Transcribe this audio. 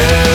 Yeah.